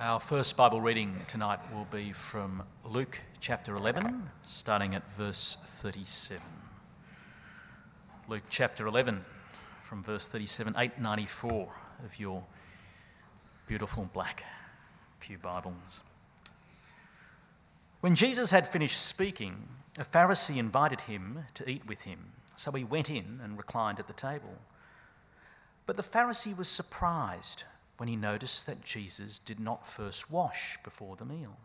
Our first Bible reading tonight will be from Luke chapter 11, starting at verse 37. Luke chapter 11, from verse 37, 894 of your beautiful black Pew Bibles. When Jesus had finished speaking, a Pharisee invited him to eat with him, so he went in and reclined at the table. But the Pharisee was surprised when he noticed that Jesus did not first wash before the meal.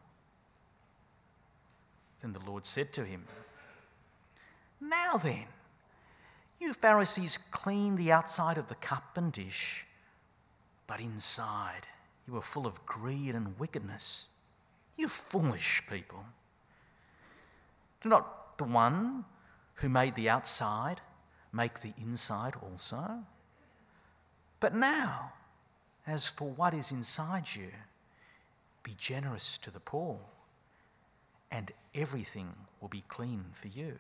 Then the Lord said to him, Now then, you Pharisees clean the outside of the cup and dish, but inside you are full of greed and wickedness. You foolish people. Do not the one who made the outside make the inside also? But now, as for what is inside you, be generous to the poor, and everything will be clean for you.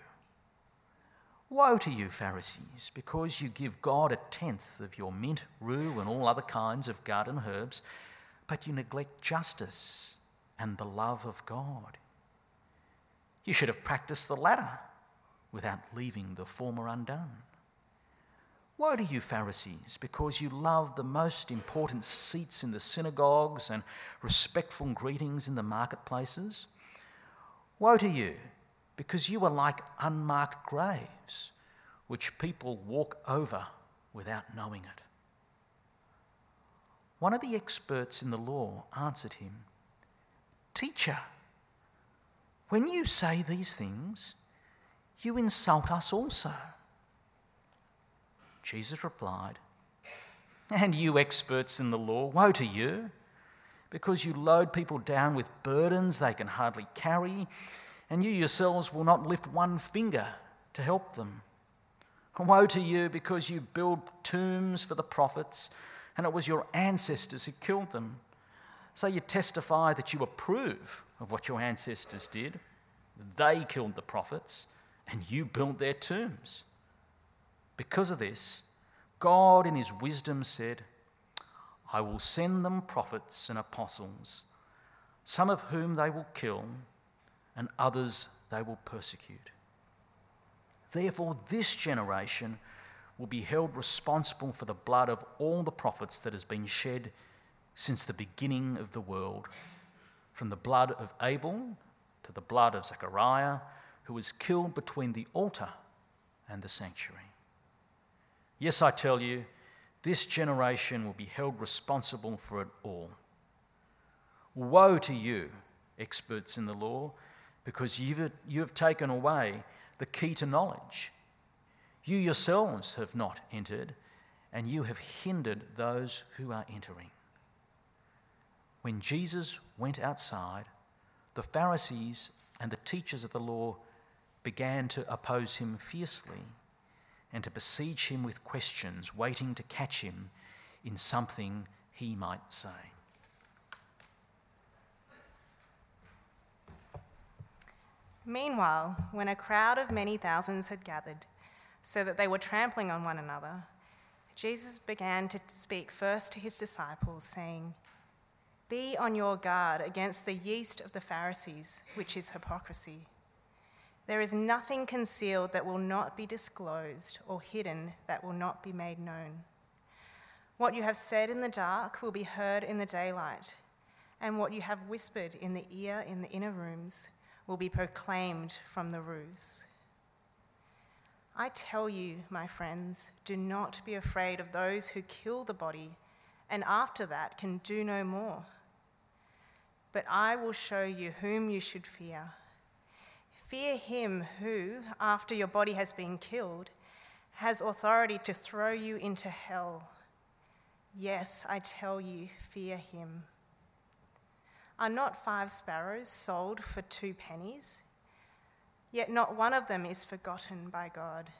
Woe to you, Pharisees, because you give God a tenth of your mint, rue, and all other kinds of garden herbs, but you neglect justice and the love of God. You should have practiced the latter without leaving the former undone. Woe to you, Pharisees, because you love the most important seats in the synagogues and respectful greetings in the marketplaces. Woe to you, because you are like unmarked graves, which people walk over without knowing it. One of the experts in the law answered him Teacher, when you say these things, you insult us also. Jesus replied, And you experts in the law, woe to you, because you load people down with burdens they can hardly carry, and you yourselves will not lift one finger to help them. Woe to you, because you build tombs for the prophets, and it was your ancestors who killed them. So you testify that you approve of what your ancestors did. They killed the prophets, and you built their tombs. Because of this, God in his wisdom said, I will send them prophets and apostles, some of whom they will kill, and others they will persecute. Therefore, this generation will be held responsible for the blood of all the prophets that has been shed since the beginning of the world, from the blood of Abel to the blood of Zechariah, who was killed between the altar and the sanctuary. Yes, I tell you, this generation will be held responsible for it all. Woe to you, experts in the law, because you've, you have taken away the key to knowledge. You yourselves have not entered, and you have hindered those who are entering. When Jesus went outside, the Pharisees and the teachers of the law began to oppose him fiercely and to besiege him with questions, waiting to catch him in something he might say. Meanwhile, when a crowd of many thousands had gathered, so that they were trampling on one another, Jesus began to speak first to his disciples, saying, Be on your guard against the yeast of the Pharisees, which is hypocrisy. There is nothing concealed that will not be disclosed, or hidden that will not be made known. What you have said in the dark will be heard in the daylight, and what you have whispered in the ear in the inner rooms will be proclaimed from the roofs. I tell you, my friends, do not be afraid of those who kill the body, and after that can do no more. But I will show you whom you should fear. Fear him who, after your body has been killed, has authority to throw you into hell. Yes, I tell you, fear him. Are not five sparrows sold for two pennies? Yet not one of them is forgotten by God.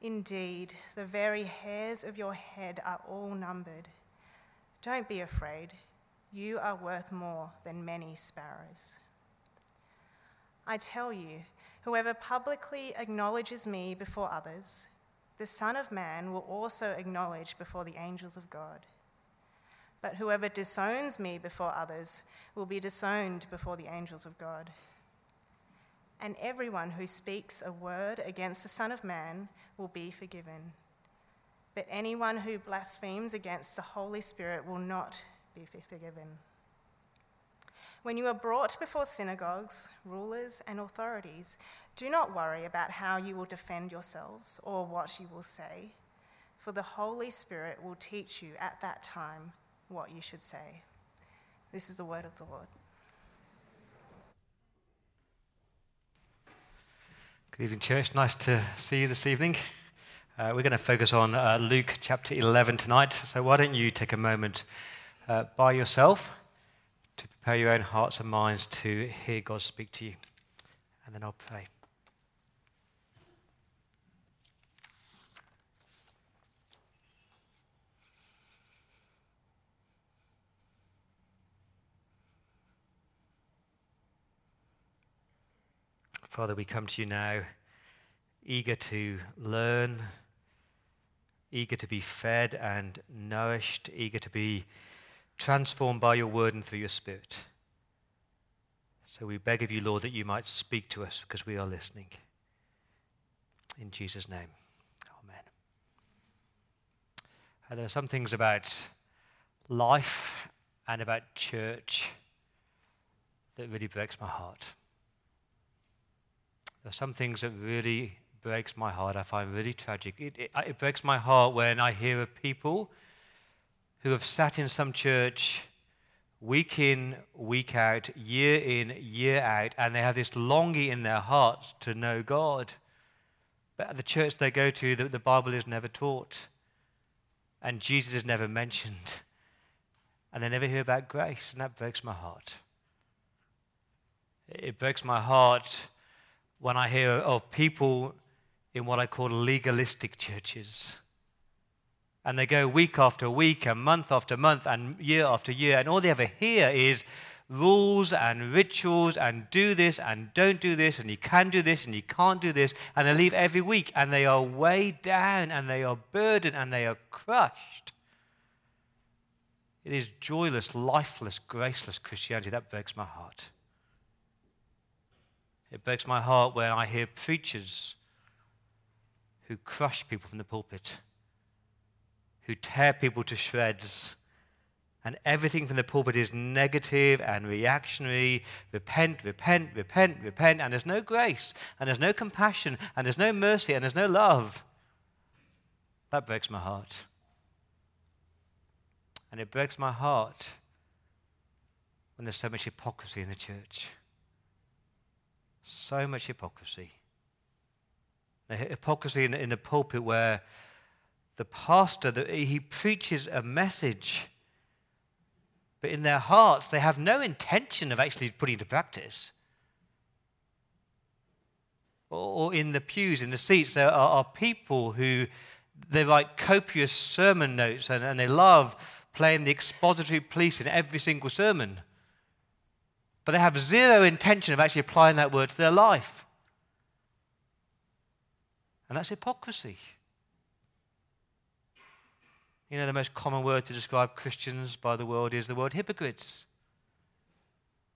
Indeed, the very hairs of your head are all numbered. Don't be afraid, you are worth more than many sparrows. I tell you, whoever publicly acknowledges me before others, the Son of Man will also acknowledge before the angels of God. But whoever disowns me before others will be disowned before the angels of God. And everyone who speaks a word against the Son of Man will be forgiven. But anyone who blasphemes against the Holy Spirit will not be forgiven. When you are brought before synagogues, rulers, and authorities, do not worry about how you will defend yourselves or what you will say, for the Holy Spirit will teach you at that time what you should say. This is the word of the Lord. Good evening, church. Nice to see you this evening. Uh, we're going to focus on uh, Luke chapter 11 tonight. So, why don't you take a moment uh, by yourself to prepare your own hearts and minds to hear God speak to you? And then I'll pray. Father, we come to you now eager to learn, eager to be fed and nourished, eager to be transformed by your word and through your spirit. So we beg of you, Lord, that you might speak to us because we are listening. In Jesus' name, amen. And there are some things about life and about church that really breaks my heart. There are some things that really breaks my heart. I find really tragic. It, it, it breaks my heart when I hear of people who have sat in some church week in, week out, year in, year out, and they have this longing in their hearts to know God. But at the church they go to, the, the Bible is never taught, and Jesus is never mentioned, and they never hear about grace, and that breaks my heart. It breaks my heart when I hear of people in what I call legalistic churches. And they go week after week and month after month and year after year, and all they ever hear is rules and rituals and do this and don't do this and you can do this and you can't do this and they leave every week and they are weighed down and they are burdened and they are crushed. It is joyless, lifeless, graceless Christianity that breaks my heart. It breaks my heart when I hear preachers who crush people from the pulpit, who tear people to shreds. And everything from the pulpit is negative and reactionary. Repent, repent, repent, repent. And there's no grace, and there's no compassion, and there's no mercy, and there's no love. That breaks my heart. And it breaks my heart when there's so much hypocrisy in the church. So much hypocrisy. The hypocrisy in, in the pulpit where the pastor, the, he preaches a message, but in their hearts they have no intention of actually putting into practice. Or, or in the pews, in the seats, there are, are people who they write copious sermon notes and, and they love playing the expository police in every single sermon but they have zero intention of actually applying that word to their life. And that's hypocrisy. You know, the most common word to describe Christians by the world is the word hypocrites.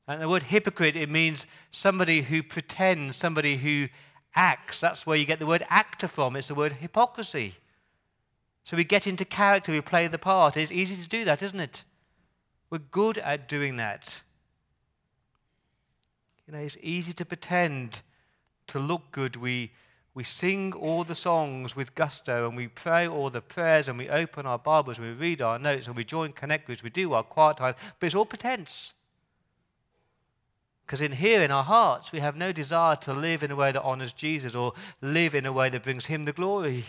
And the word hypocrite, it means somebody who pretends, somebody who acts. That's where you get the word actor from. It's the word hypocrisy. So we get into character, we play the part. It's easy to do that, isn't it? We're good at doing that. You know, it's easy to pretend to look good. We, we sing all the songs with gusto and we pray all the prayers and we open our Bibles and we read our notes and we join connect groups, we do our quiet time, but it's all pretense. Because in here, in our hearts, we have no desire to live in a way that honors Jesus or live in a way that brings Him the glory.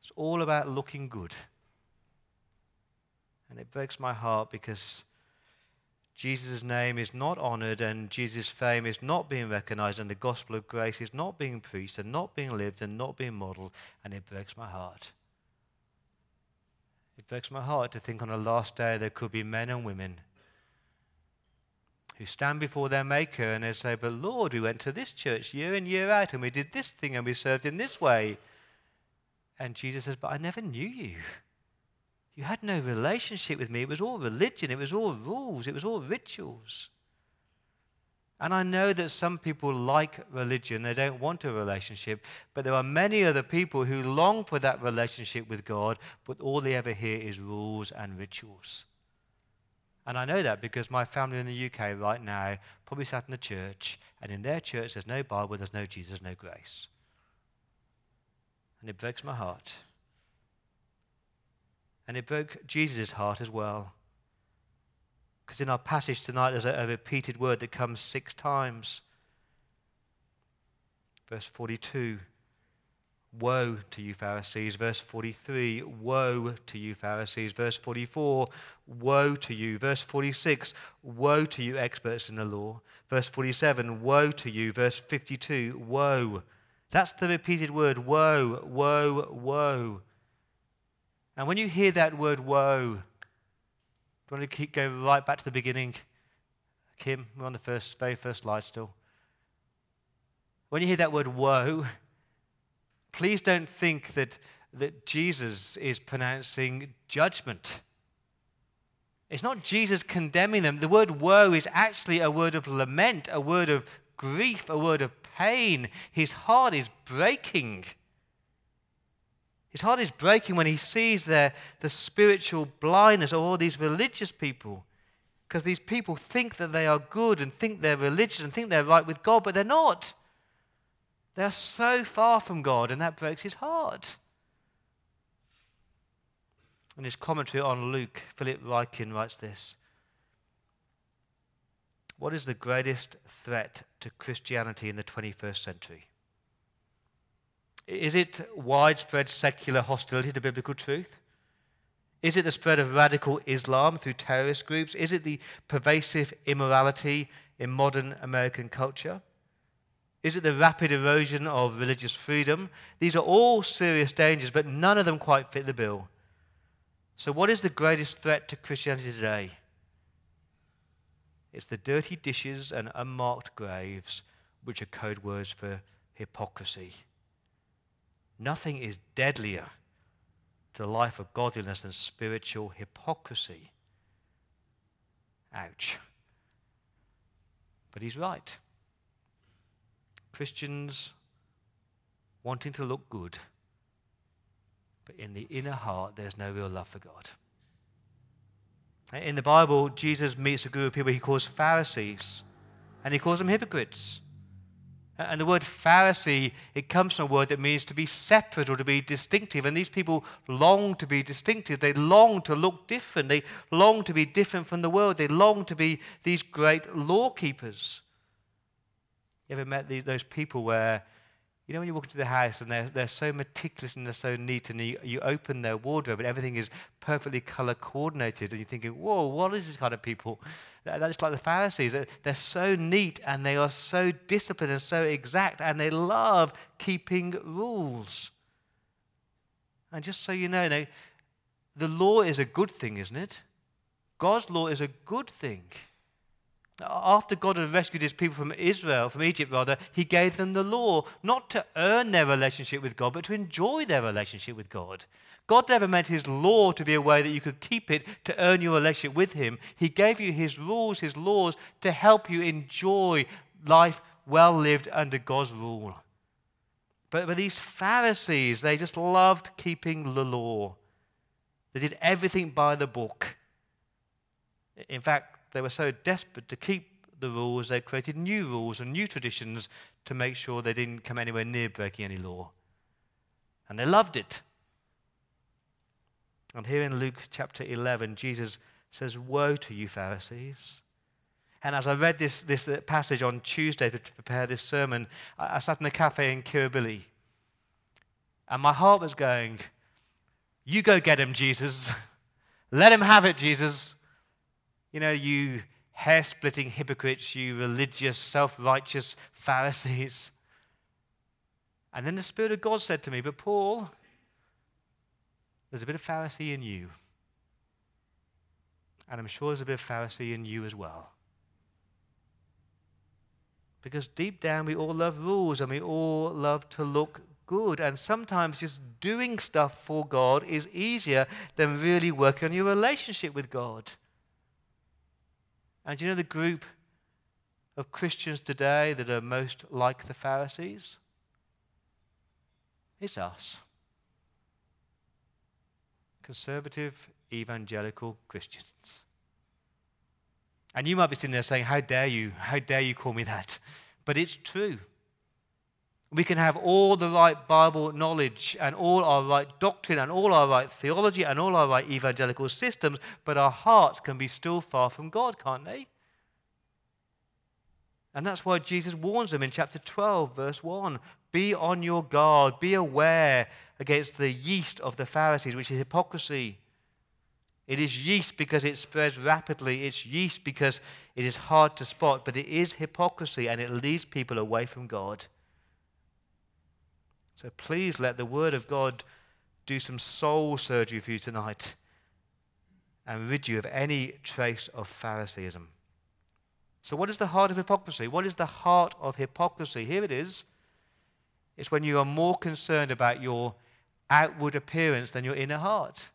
It's all about looking good. And it breaks my heart because Jesus' name is not honored and Jesus' fame is not being recognized and the gospel of grace is not being preached and not being lived and not being modeled, and it breaks my heart. It breaks my heart to think on the last day there could be men and women who stand before their Maker and they say, But Lord, we went to this church year in, year out, and we did this thing and we served in this way. And Jesus says, But I never knew you. You had no relationship with me. It was all religion, it was all rules, it was all rituals. And I know that some people like religion, they don't want a relationship, but there are many other people who long for that relationship with God, but all they ever hear is rules and rituals. And I know that because my family in the UK right now probably sat in the church, and in their church there's no Bible, there's no Jesus, no grace. And it breaks my heart. And it broke Jesus' heart as well. Because in our passage tonight, there's a, a, repeated word that comes six times. Verse 42 Woe to you, Pharisees. Verse 43 Woe to you, Pharisees. Verse 44 Woe to you. Verse 46 Woe to you, experts in the law. Verse 47 Woe to you. Verse 52 Woe. That's the repeated word woe, woe, woe. And when you hear that word woe, do you want to keep go right back to the beginning? Kim, we're on the first, very first slide still. When you hear that word woe, please don't think that, that Jesus is pronouncing judgment. It's not Jesus condemning them. The word woe is actually a word of lament, a word of grief, a word of pain. His heart is breaking. His heart is breaking when he sees the, the spiritual blindness of all these religious people. Because these people think that they are good and think they're religious and think they're right with God, but they're not. They are so far from God, and that breaks his heart. In his commentary on Luke, Philip Ryken writes this What is the greatest threat to Christianity in the 21st century? Is it widespread secular hostility to biblical truth? Is it the spread of radical Islam through terrorist groups? Is it the pervasive immorality in modern American culture? Is it the rapid erosion of religious freedom? These are all serious dangers, but none of them quite fit the bill. So, what is the greatest threat to Christianity today? It's the dirty dishes and unmarked graves, which are code words for hypocrisy. Nothing is deadlier to the life of godliness than spiritual hypocrisy. Ouch. But he's right. Christians wanting to look good, but in the inner heart, there's no real love for God. In the Bible, Jesus meets a group of people he calls Pharisees, and he calls them hypocrites. And the word Pharisee, it comes from a word that means to be separate or to be distinctive. And these people long to be distinctive. They long to look different. They long to be different from the world. They long to be these great law keepers. You ever met those people where you know, when you walk into the house and they're, they're so meticulous and they're so neat, and you, you open their wardrobe and everything is perfectly color coordinated, and you're thinking, whoa, what is this kind of people? That's like the Pharisees. They're so neat and they are so disciplined and so exact, and they love keeping rules. And just so you know, you know the law is a good thing, isn't it? God's law is a good thing. After God had rescued his people from Israel, from Egypt rather, he gave them the law, not to earn their relationship with God, but to enjoy their relationship with God. God never meant his law to be a way that you could keep it to earn your relationship with him. He gave you his rules, his laws, to help you enjoy life well lived under God's rule. But, but these Pharisees, they just loved keeping the law. They did everything by the book. In fact, they were so desperate to keep the rules, they created new rules and new traditions to make sure they didn't come anywhere near breaking any law. And they loved it. And here in Luke chapter 11, Jesus says, Woe to you, Pharisees. And as I read this, this passage on Tuesday to prepare this sermon, I, I sat in a cafe in Kirribilli. And my heart was going, You go get him, Jesus. Let him have it, Jesus. You know, you hair splitting hypocrites, you religious, self righteous Pharisees. And then the Spirit of God said to me, But Paul, there's a bit of Pharisee in you. And I'm sure there's a bit of Pharisee in you as well. Because deep down, we all love rules and we all love to look good. And sometimes just doing stuff for God is easier than really working on your relationship with God. And do you know the group of Christians today that are most like the Pharisees? It's us. Conservative evangelical Christians. And you might be sitting there saying, How dare you? How dare you call me that? But it's true. We can have all the right Bible knowledge and all our right doctrine and all our right theology and all our right evangelical systems, but our hearts can be still far from God, can't they? And that's why Jesus warns them in chapter 12, verse 1 Be on your guard, be aware against the yeast of the Pharisees, which is hypocrisy. It is yeast because it spreads rapidly. It's yeast because it is hard to spot, but it is hypocrisy and it leads people away from God. So please let the Word of God do some soul surgery for you tonight and rid you of any trace of Phariseeism. So, what is the heart of hypocrisy? What is the heart of hypocrisy? Here it is. It's when you are more concerned about your outward appearance than your inner heart.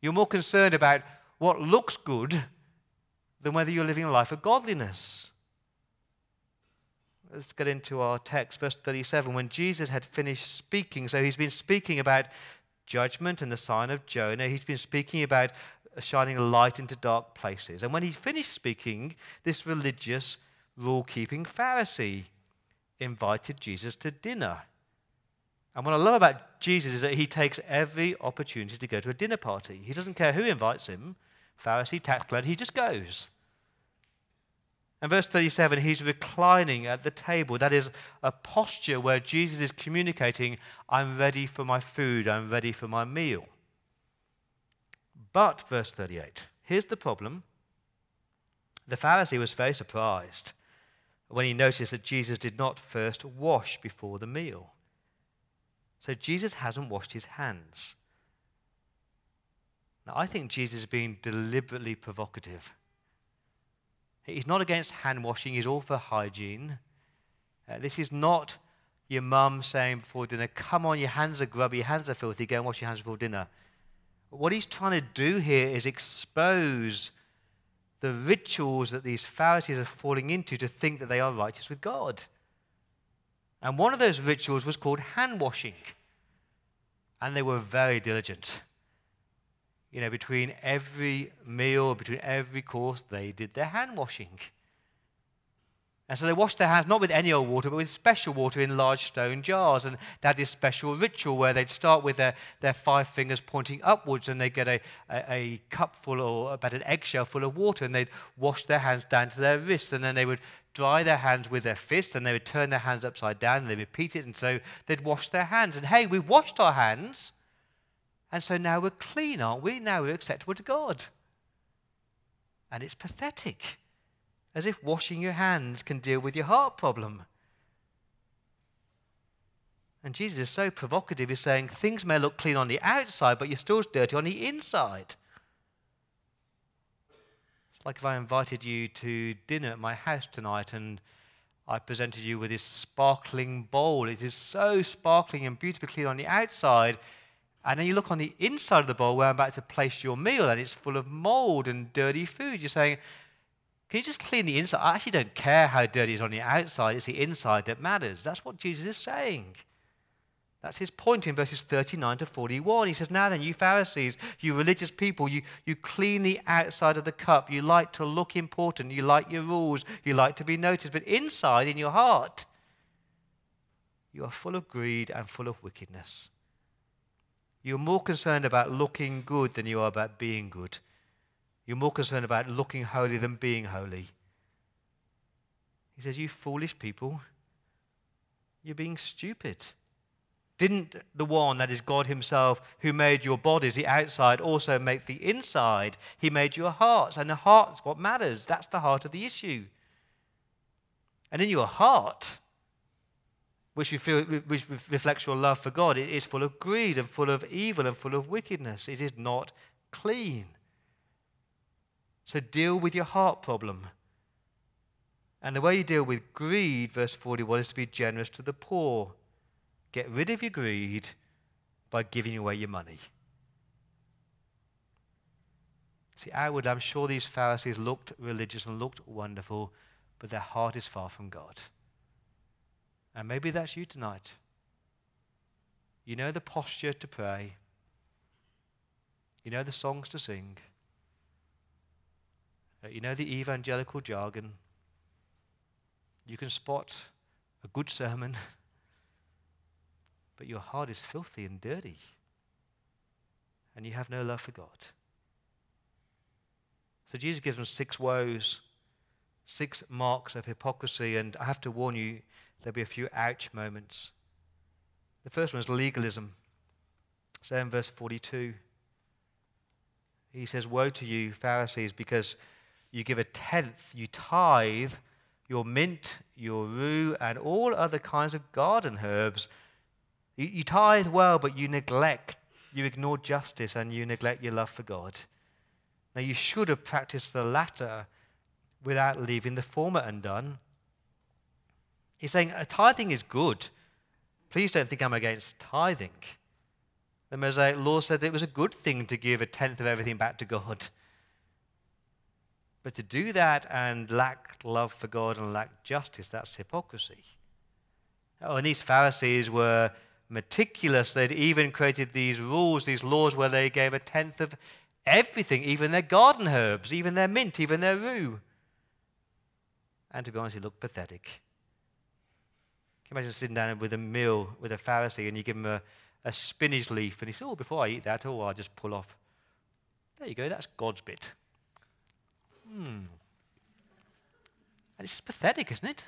You're more concerned about what looks good than whether you're living a life of godliness. Let's get into our text, verse 37. When Jesus had finished speaking, so he's been speaking about judgment and the sign of Jonah, he's been speaking about shining a light into dark places. And when he finished speaking, this religious, rule keeping Pharisee invited Jesus to dinner. And what I love about Jesus is that he takes every opportunity to go to a dinner party. He doesn't care who invites him Pharisee, tax collector, he just goes. And verse 37, he's reclining at the table. That is a posture where Jesus is communicating, I'm ready for my food, I'm ready for my meal. But, verse 38, here's the problem. The Pharisee was very surprised when he noticed that Jesus did not first wash before the meal. So Jesus hasn't washed his hands. Now, I think Jesus is being deliberately provocative. He's not against hand washing, he's all for hygiene. Uh, this is not your mum saying before dinner, Come on, your hands are grubby, your hands are filthy, go and wash your hands before dinner. What he's trying to do here is expose the rituals that these Pharisees are falling into to think that they are righteous with God. And one of those rituals was called hand washing. And they were very diligent you know, between every meal, between every course, they did their hand washing. And so they washed their hands not with any old water, but with special water in large stone jars. And they had this special ritual where they'd start with their, their five fingers pointing upwards and they'd get a, a, a cup full or about an eggshell full of water and they'd wash their hands down to their wrists. And then they would dry their hands with their fists and they would turn their hands upside down and they'd repeat it. And so they'd wash their hands. And hey, we've washed our hands. And so now we're clean, aren't we? Now we're acceptable to God. And it's pathetic, as if washing your hands can deal with your heart problem. And Jesus is so provocative, he's saying things may look clean on the outside, but you're still dirty on the inside. It's like if I invited you to dinner at my house tonight and I presented you with this sparkling bowl. It is so sparkling and beautifully clean on the outside, and then you look on the inside of the bowl where I'm about to place your meal, and it's full of mold and dirty food. You're saying, Can you just clean the inside? I actually don't care how dirty it is on the outside, it's the inside that matters. That's what Jesus is saying. That's his point in verses 39 to 41. He says, Now then, you Pharisees, you religious people, you, you clean the outside of the cup. You like to look important. You like your rules. You like to be noticed. But inside, in your heart, you are full of greed and full of wickedness. You're more concerned about looking good than you are about being good. You're more concerned about looking holy than being holy. He says, You foolish people, you're being stupid. Didn't the one, that is God Himself, who made your bodies, the outside, also make the inside? He made your hearts, and the heart's what matters. That's the heart of the issue. And in your heart, which, feel, which reflects your love for God, it is full of greed and full of evil and full of wickedness. It is not clean. So deal with your heart problem. And the way you deal with greed, verse 41, is to be generous to the poor. Get rid of your greed by giving away your money. See, outwardly, I'm sure these Pharisees looked religious and looked wonderful, but their heart is far from God. And maybe that's you tonight. You know the posture to pray, you know the songs to sing, uh, you know the evangelical jargon. You can spot a good sermon, but your heart is filthy and dirty, and you have no love for God. So Jesus gives them six woes, six marks of hypocrisy, and I have to warn you, there'll be a few ouch moments. The first one is legalism. So in verse 42, he says, Woe to you, Pharisees, because you give a tenth, you tithe your mint, your rue, and all other kinds of garden herbs. You, you tithe well, but you neglect, you ignore justice, and you neglect your love for God. Now, you should have practiced the latter without leaving the former undone. He's saying tithing is good. Please don't think I'm against tithing. The Mosaic law said it was a good thing to give a tenth of everything back to God. But to do that and lack love for God and lack justice, that's hypocrisy. Oh, and these Pharisees were meticulous. They'd even created these rules, these laws where they gave a tenth of everything, even their garden herbs, even their mint, even their rue. And to be honest, looked pathetic. You imagine sitting down with a meal with a Pharisee and you give him a, a spinach leaf and he says, Oh, before I eat that, oh, I'll just pull off. There you go, that's God's bit. Hmm. And it's pathetic, isn't it?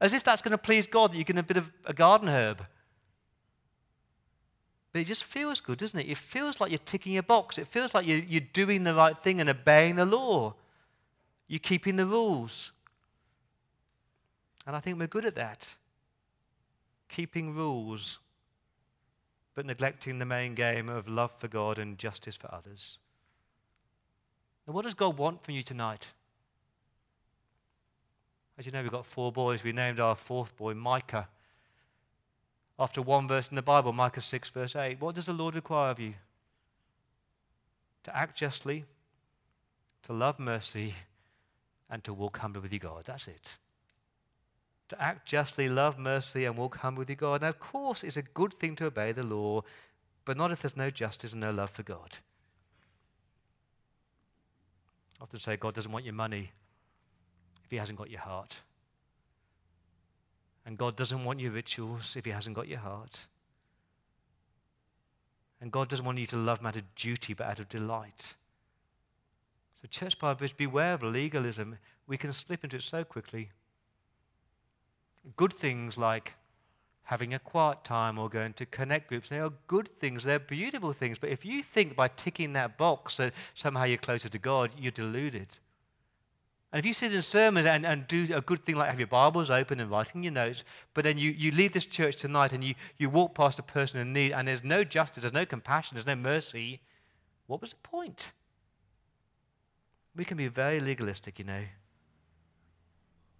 As if that's going to please God that you get a bit of a garden herb. But it just feels good, doesn't it? It feels like you're ticking a box. It feels like you're, you're doing the right thing and obeying the law. You're keeping the rules. And I think we're good at that. Keeping rules, but neglecting the main game of love for God and justice for others. Now, what does God want from you tonight? As you know, we've got four boys. We named our fourth boy Micah after one verse in the Bible, Micah 6, verse 8. What does the Lord require of you? To act justly, to love mercy, and to walk humbly with your God. That's it. To act justly, love mercy, and walk humbly with your God. Now, of course, it's a good thing to obey the law, but not if there's no justice and no love for God. I often say God doesn't want your money if He hasn't got your heart. And God doesn't want your rituals if He hasn't got your heart. And God doesn't want you to love out of duty but out of delight. So, Church Bridge, beware of legalism. We can slip into it so quickly. Good things like having a quiet time or going to connect groups, they are good things, they're beautiful things. But if you think by ticking that box that somehow you're closer to God, you're deluded. And if you sit in sermons and, and do a good thing like have your Bibles open and writing your notes, but then you, you leave this church tonight and you, you walk past a person in need and there's no justice, there's no compassion, there's no mercy, what was the point? We can be very legalistic, you know.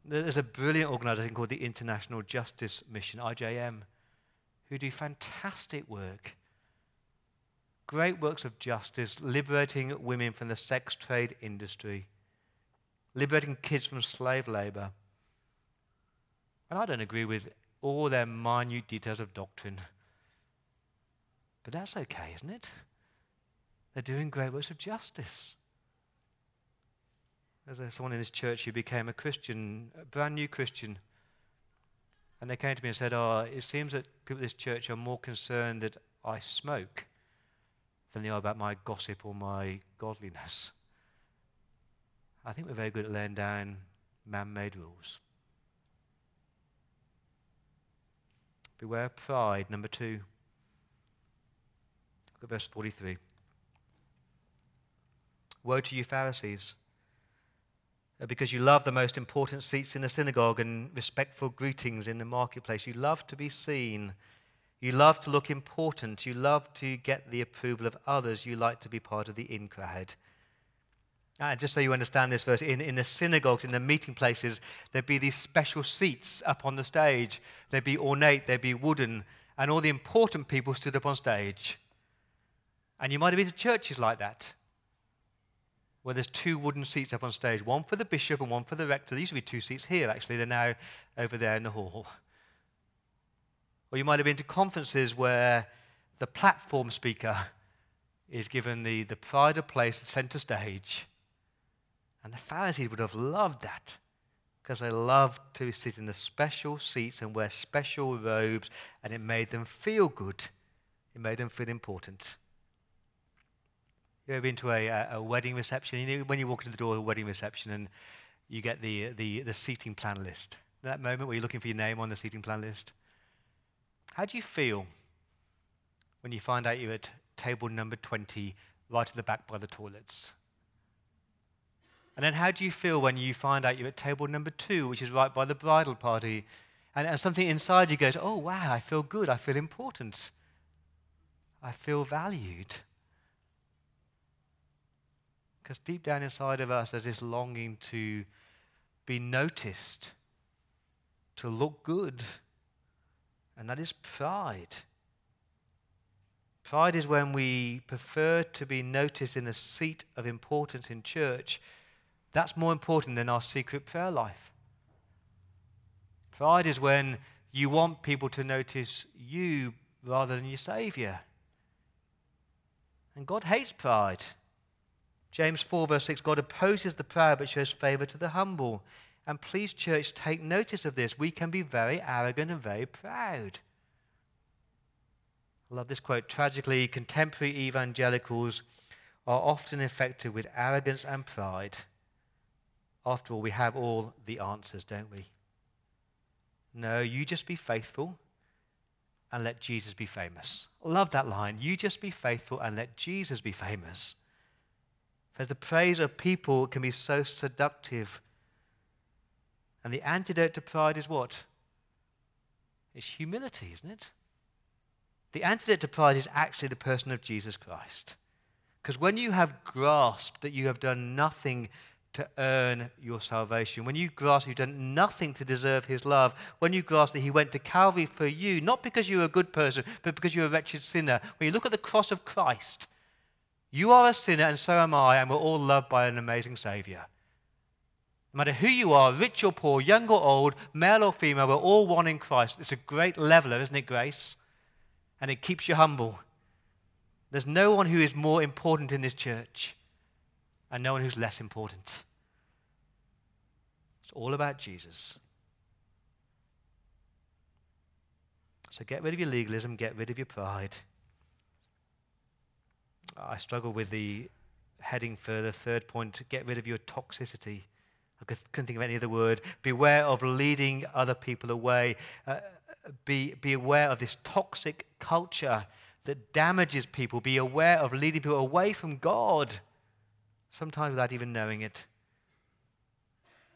There's a brilliant organization called the International Justice Mission, IJM, who do fantastic work. Great works of justice, liberating women from the sex trade industry liberating kids from slave labor. And I don't agree with all their minute details of doctrine. But that's okay, isn't it? They're doing great works of justice. There's someone in this church who became a Christian, a brand new Christian. And they came to me and said, Oh, it seems that people in this church are more concerned that I smoke than they are about my gossip or my godliness. I think we're very good at laying down man made rules. Beware pride, number two. Look at verse 43. Woe to you, Pharisees, because you love the most important seats in the synagogue and respectful greetings in the marketplace. You love to be seen. You love to look important. You love to get the approval of others. You like to be part of the in crowd. Uh, just so you understand this verse, in, in the synagogues, in the meeting places, there'd be these special seats up on the stage. They'd be ornate, they'd be wooden, and all the important people stood up on stage. And you might have been to churches like that, where there's two wooden seats up on stage, one for the bishop and one for the rector. Used to be two seats here, actually. They're now over there in the hall. Or you might have been to conferences where the platform speaker is given the, the pride of place at center stage. And the Pharisees would have loved that because they loved to sit in the special seats and wear special robes, and it made them feel good. It made them feel important. You ever been to a, a, wedding reception? You know, when you walk into the door of a wedding reception and you get the, the, the seating plan list. That moment where you're looking for your name on the seating plan list. How do you feel when you find out you're at table number 20, right at the back by the toilets? And then how do you feel when you find out you're at table number two, which is right by the bridal party? And, and something inside you goes, oh, wow, I feel good. I feel important. I feel valued. Because deep down inside of us, there's this longing to be noticed, to look good. And that is pride. Pride is when we prefer to be noticed in a seat of importance in church. That's more important than our secret prayer life. Pride is when you want people to notice you rather than your Savior. And God hates pride. James 4, verse 6 God opposes the proud but shows favor to the humble. And please, church, take notice of this. We can be very arrogant and very proud. I love this quote. Tragically, contemporary evangelicals are often infected with arrogance and pride. After all, we have all the answers, don't we? No, you just be faithful and let Jesus be famous. Love that line. You just be faithful and let Jesus be famous. Because the praise of people can be so seductive. And the antidote to pride is what? It's humility, isn't it? The antidote to pride is actually the person of Jesus Christ. Because when you have grasped that you have done nothing to earn your salvation, when you grasp you've done nothing to deserve his love, when you grasp that he went to Calvary for you, not because you're a good person, but because you're a wretched sinner, when you look at the cross of Christ, you are a sinner, and so am I, and we're all loved by an amazing Savior. No matter who you are, rich or poor, young or old, male or female, we're all one in Christ. It's a great leveler, isn't it, grace? And it keeps you humble. There's no one who is more important in this church, and no one who's less important. It's all about Jesus. So get rid of your legalism, get rid of your pride. I struggle with the heading for the third point get rid of your toxicity. I couldn't think of any other word. Beware of leading other people away. Uh, be, be aware of this toxic culture that damages people. Be aware of leading people away from God, sometimes without even knowing it.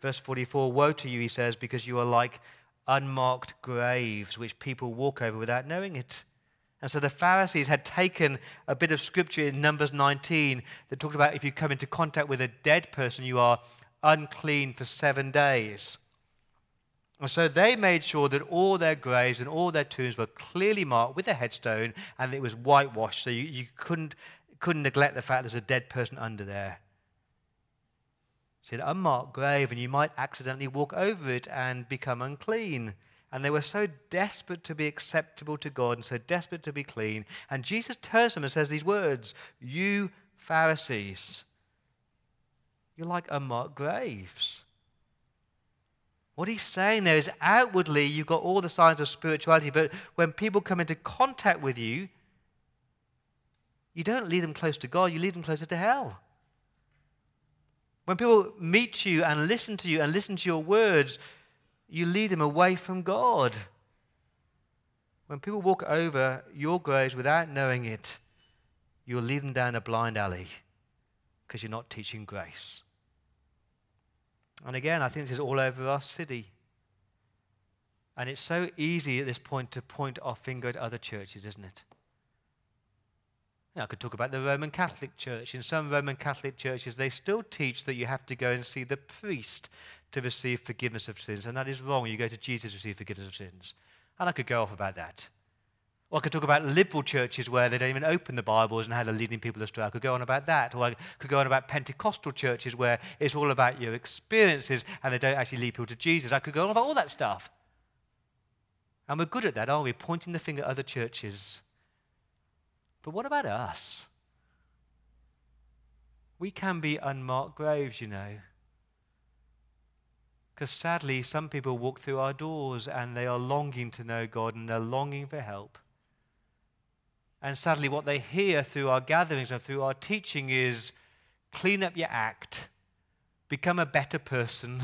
Verse 44 Woe to you, he says, because you are like unmarked graves which people walk over without knowing it. And so the Pharisees had taken a bit of scripture in Numbers 19 that talked about if you come into contact with a dead person, you are unclean for seven days. And so they made sure that all their graves and all their tombs were clearly marked with a headstone and it was whitewashed. So you, you couldn't, couldn't neglect the fact there's a dead person under there. It's an unmarked grave, and you might accidentally walk over it and become unclean. And they were so desperate to be acceptable to God and so desperate to be clean. And Jesus turns to them and says these words You Pharisees, you're like unmarked graves. What he's saying there is outwardly you've got all the signs of spirituality, but when people come into contact with you, you don't lead them close to God, you lead them closer to hell. When people meet you and listen to you and listen to your words, you lead them away from God. When people walk over your graves without knowing it, you'll lead them down a blind alley because you're not teaching grace. And again, I think this is all over our city. And it's so easy at this point to point our finger at other churches, isn't it? I could talk about the Roman Catholic Church. In some Roman Catholic churches, they still teach that you have to go and see the priest to receive forgiveness of sins, and that is wrong. You go to Jesus to receive forgiveness of sins. And I could go off about that. Or I could talk about liberal churches where they don't even open the Bibles and how they're leading people astray. I could go on about that. Or I could go on about Pentecostal churches where it's all about your experiences and they don't actually lead people to Jesus. I could go on about all that stuff. And we're good at that, aren't we? Pointing the finger at other churches. But what about us? We can be unmarked graves, you know. Because sadly, some people walk through our doors and they are longing to know God and they're longing for help. And sadly, what they hear through our gatherings and through our teaching is clean up your act, become a better person,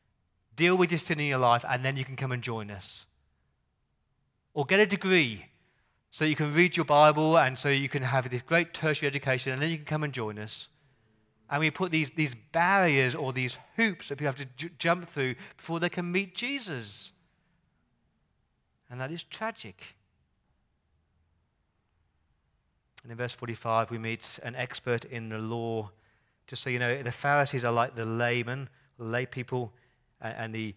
deal with your sin in your life, and then you can come and join us. Or get a degree so you can read your Bible and so you can have this great tertiary education, and then you can come and join us. And we put these, these barriers or these hoops that people have to j- jump through before they can meet Jesus. And that is tragic. And in verse 45, we meet an expert in the law. Just so you know, the Pharisees are like the laymen, lay people, and the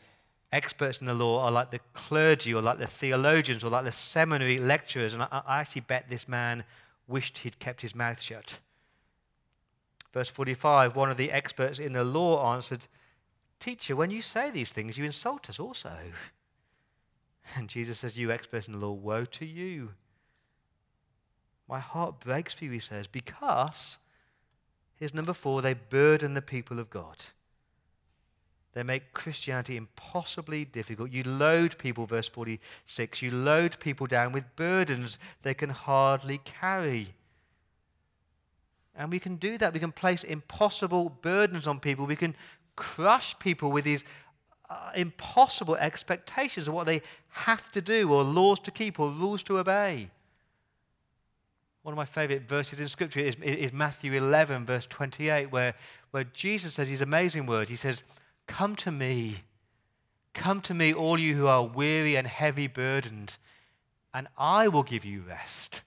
experts in the law are like the clergy or like the theologians or like the seminary lecturers. And I, I actually bet this man wished he'd kept his mouth shut. Verse 45 one of the experts in the law answered, Teacher, when you say these things, you insult us also. And Jesus says, You experts in the law, woe to you. My heart breaks for you, he says, because, here's number four, they burden the people of God. They make Christianity impossibly difficult. You load people, verse 46, you load people down with burdens they can hardly carry. And we can do that. We can place impossible burdens on people. We can crush people with these uh, impossible expectations of what they have to do, or laws to keep, or rules to obey. One of my favorite verses in Scripture is, is Matthew 11, verse 28, where, where Jesus says these amazing words. He says, Come to me. Come to me, all you who are weary and heavy burdened, and I will give you rest.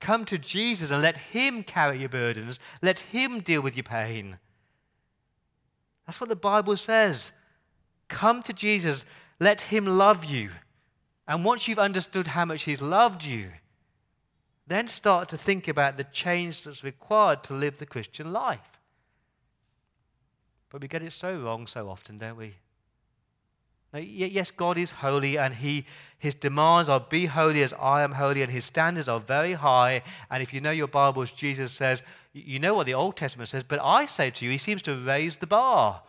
Come to Jesus and let Him carry your burdens. Let Him deal with your pain. That's what the Bible says. Come to Jesus, let Him love you. And once you've understood how much He's loved you, then start to think about the change that's required to live the Christian life. But we get it so wrong so often, don't we? Now, yes, God is holy, and he, His demands are be holy as I am holy, and His standards are very high. And if you know your Bibles, Jesus says, you know what the Old Testament says, but I say to you, He seems to raise the bar.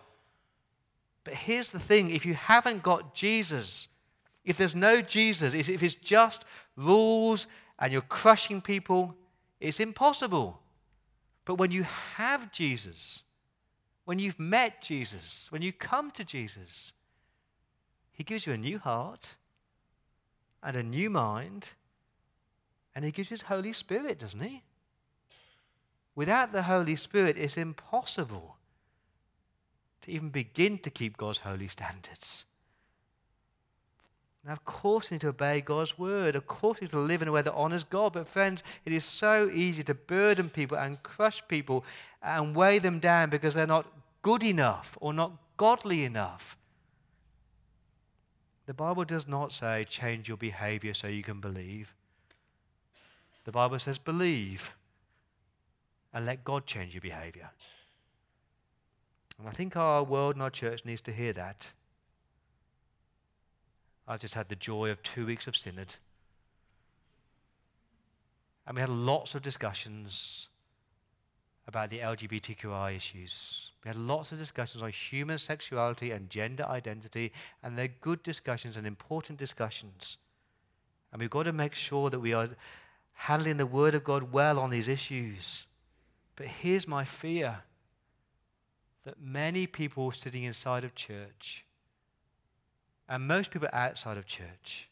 But here's the thing if you haven't got Jesus, if there's no Jesus, if it's just rules and you're crushing people, it's impossible. But when you have Jesus, when you've met Jesus, when you come to Jesus, He gives you a new heart and a new mind, and He gives you His Holy Spirit, doesn't He? Without the Holy Spirit, it's impossible to even begin to keep God's holy standards. Now, of course, we need to obey God's word. Of course, we need to live in a way that honors God. But, friends, it is so easy to burden people and crush people and weigh them down because they're not good enough or not godly enough. The Bible does not say change your behavior so you can believe. The Bible says believe and let God change your behavior. And I think our world and our church needs to hear that. I've just had the joy of two weeks of synod. And we had lots of discussions about the LGBTQI issues. We had lots of discussions on human sexuality and gender identity, and they're good discussions and important discussions. And we've got to make sure that we are handling the Word of God well on these issues. But here's my fear that many people sitting inside of church and most people outside of church,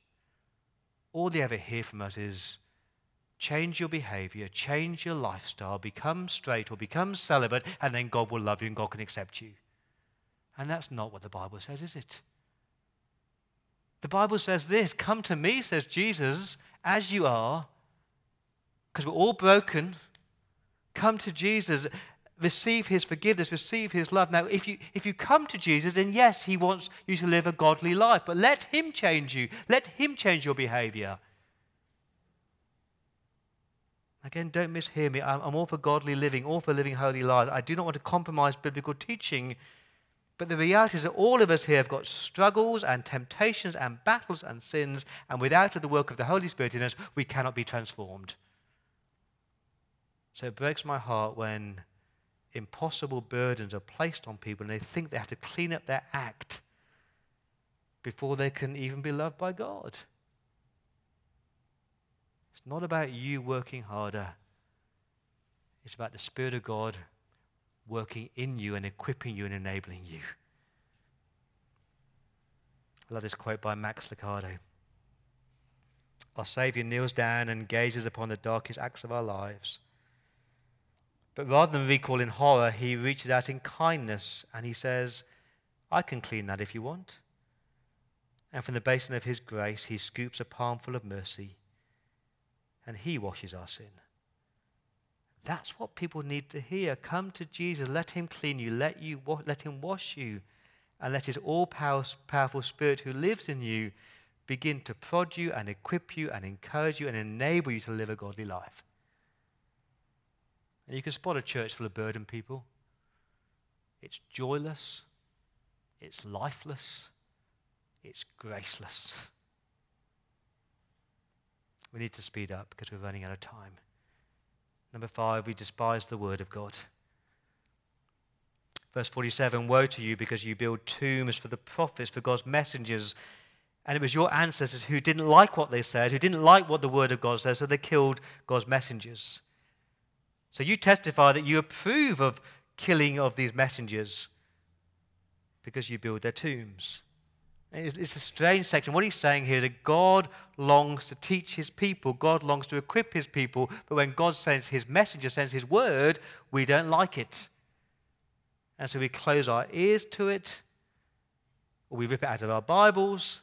all they ever hear from us is change your behavior, change your lifestyle, become straight or become celibate, and then God will love you and God can accept you. And that's not what the Bible says, is it? The Bible says this Come to me, says Jesus, as you are, because we're all broken. Come to Jesus receive his forgiveness, receive his love. Now, if you, if you come to Jesus, then yes, he wants you to live a godly life, but let him change you. Let him change your behavior. Again, don't mishear me. I'm, I'm all for godly living, all for living holy lives. I do not want to compromise biblical teaching. But the reality is that all of us here have got struggles and temptations and battles and sins, and without the work of the Holy Spirit in us, we cannot be transformed. So it breaks my heart when impossible burdens are placed on people and they think they have to clean up their act before they can even be loved by God. It's not about you working harder, it's about the Spirit of God working in you and equipping you and enabling you. I love this quote by Max Lucado. Our Savior kneels down and gazes upon the darkest acts of our lives. But rather than recall in horror, he reaches out in kindness and he says, I can clean that if you want. And from the basin of his grace, he scoops a palmful of mercy and he washes our sin. That's what people need to hear. Come to Jesus, let him clean you, let, you, let him wash you, and let his all powerful spirit who lives in you begin to prod you and equip you and encourage you and enable you to live a godly life. And you can spot a church full of burdened people. It's joyless, it's lifeless, it's graceless. We need to speed up because we're running out of time. Number five, we despise the word of God. Verse 47 Woe to you because you build tombs for the prophets, for God's messengers. And it was your ancestors who didn't like what they said, who didn't like what the word of God says, so they killed God's messengers. So you testify that you approve of killing of these messengers because you build their tombs. It's a strange section. What he's saying here is that God longs to teach his people, God longs to equip his people, but when God sends his messenger, sends his word, we don't like it. And so we close our ears to it, or we rip it out of our Bibles,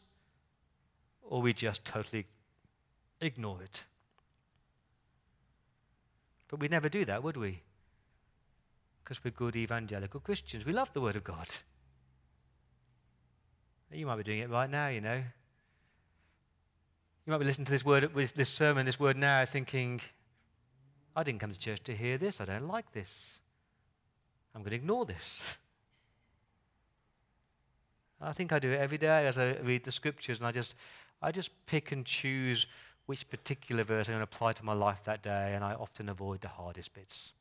or we just totally ignore it. But we'd never do that, would we? Because we're good evangelical Christians. We love the Word of God. You might be doing it right now, you know. You might be listening to this word, this sermon, this word now, thinking, I didn't come to church to hear this. I don't like this. I'm going to ignore this. I think I do it every day as I read the scriptures, and I just, I just pick and choose which particular verse I'm going to apply to my life that day, and I often avoid the hardest bits.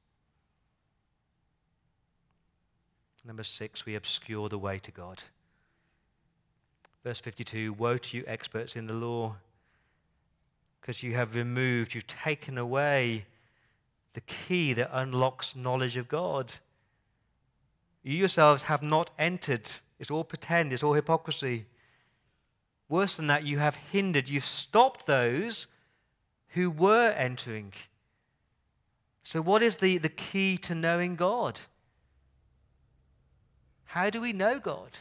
Number six, we obscure the way to God. Verse 52 Woe to you, experts in the law, because you have removed, you've taken away the key that unlocks knowledge of God. You yourselves have not entered. It's all pretend, it's all hypocrisy. Worse than that, you have hindered, you've stopped those who were entering. So, what is the, the key to knowing God? How do we know God?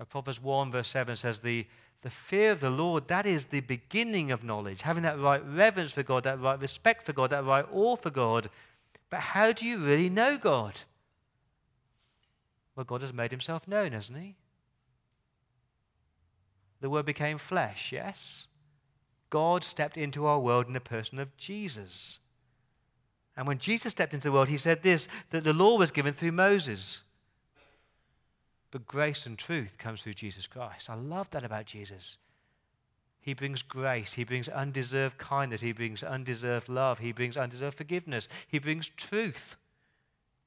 Uh, Proverbs 1, verse 7 says, the, the fear of the Lord, that is the beginning of knowledge. Having that right reverence for God, that right respect for God, that right awe for God. But how do you really know God? Well, God has made himself known, hasn't he? The Word became flesh, yes? God stepped into our world in the person of Jesus. And when Jesus stepped into the world, he said this that the law was given through Moses. But grace and truth comes through Jesus Christ. I love that about Jesus. He brings grace. He brings undeserved kindness. He brings undeserved love. He brings undeserved forgiveness. He brings truth.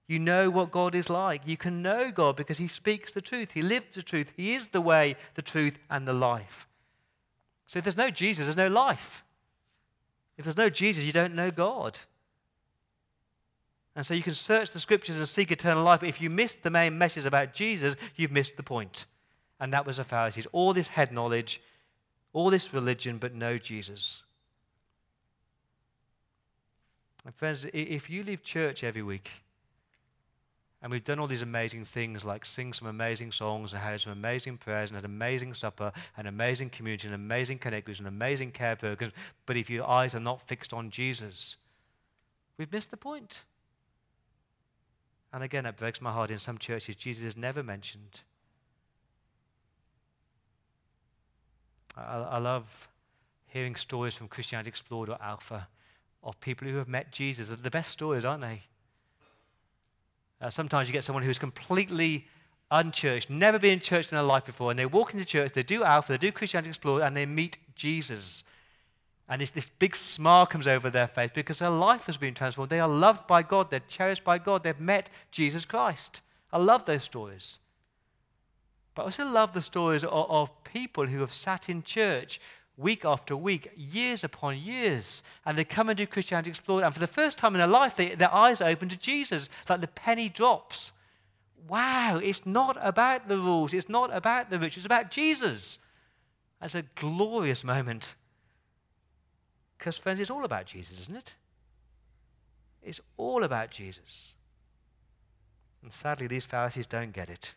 You know what God is like. You can know God because He speaks the truth. He lives the truth. He is the way, the truth, and the life. So if there's no Jesus, there's no life. If there's no Jesus, you don't know God. And so you can search the scriptures and seek eternal life, but if you missed the main message about Jesus, you've missed the point. And that was the Pharisees. All this head knowledge, all this religion, but no Jesus. And friends, if you leave church every week, and we've done all these amazing things like sing some amazing songs and had some amazing prayers and had an amazing supper, and amazing community, and amazing connect groups, an amazing care programs, but if your eyes are not fixed on Jesus, we've missed the point. And again, it breaks my heart. In some churches, Jesus is never mentioned. I, I love hearing stories from Christianity Explored or Alpha of people who have met Jesus. They're the best stories, aren't they? Uh, sometimes you get someone who's completely unchurched, never been in church in their life before, and they walk into church, they do Alpha, they do Christianity Explored, and they meet Jesus. And this, this big smile comes over their face because their life has been transformed. They are loved by God, they're cherished by God, they've met Jesus Christ. I love those stories. But I also love the stories of, of people who have sat in church week after week, years upon years, and they come and do Christianity Explored, and for the first time in their life, they, their eyes are open to Jesus, like the penny drops. Wow, it's not about the rules, it's not about the rich, it's about Jesus. That's a glorious moment. Because, friends, it's all about Jesus, isn't it? It's all about Jesus. And sadly, these Pharisees don't get it.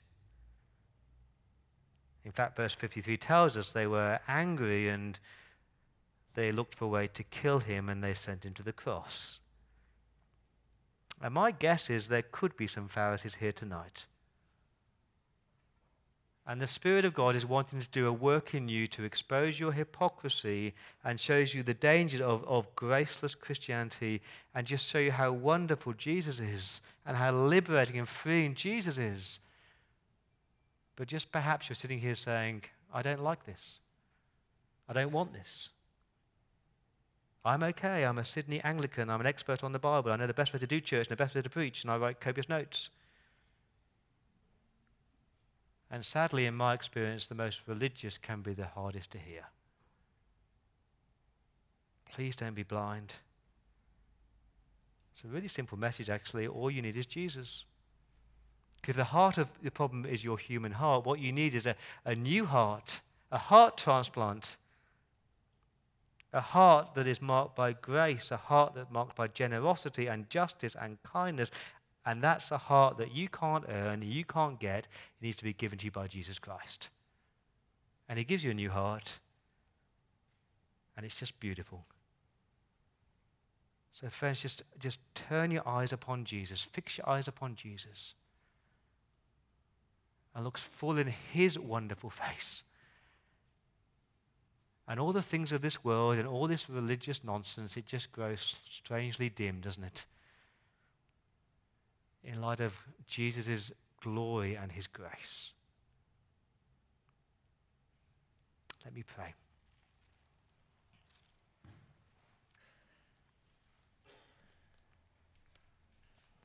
In fact, verse 53 tells us they were angry and they looked for a way to kill him and they sent him to the cross. And my guess is there could be some Pharisees here tonight and the Spirit of God is wanting to do a work in you to expose your hypocrisy and shows you the danger of, of graceless Christianity and just show you how wonderful Jesus is and how liberating and freeing Jesus is. But just perhaps you're sitting here saying, I don't like this. I don't want this. I'm okay. I'm a Sydney Anglican. I'm an expert on the Bible. I know the best way to do church and the best way to preach, and I write copious notes. And sadly, in my experience, the most religious can be the hardest to hear. Please don't be blind. It's a really simple message, actually. All you need is Jesus. If the heart of the problem is your human heart, what you need is a, a new heart, a heart transplant, a heart that is marked by grace, a heart that's marked by generosity and justice and kindness and that's a heart that you can't earn, you can't get. It needs to be given to you by Jesus Christ. And He gives you a new heart. And it's just beautiful. So, friends, just, just turn your eyes upon Jesus. Fix your eyes upon Jesus. And look full in His wonderful face. And all the things of this world and all this religious nonsense, it just grows strangely dim, doesn't it? In light of Jesus' glory and his grace. Let me pray.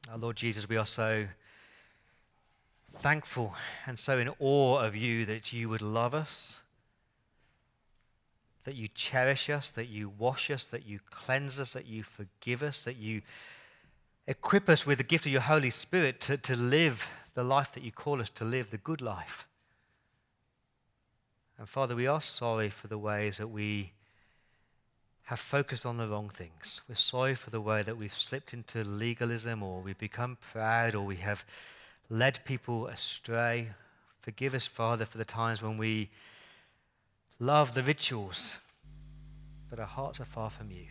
Our Lord Jesus, we are so thankful and so in awe of you that you would love us, that you cherish us, that you wash us, that you cleanse us, that you forgive us, that you equip us with the gift of your Holy Spirit to, to live the life that you call us to live, the good life. And Father, we are sorry for the ways that we have focused on the wrong things. We're sorry for the way that we've slipped into legalism or we've become proud or we have led people astray. Forgive us, Father, for the times when we love the rituals, but our hearts are far from you.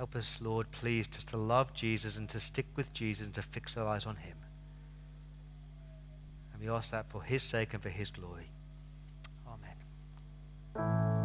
Help us, Lord, please, just to love Jesus and to stick with Jesus and to fix our eyes on Him. And we ask that for His sake and for His glory. Amen.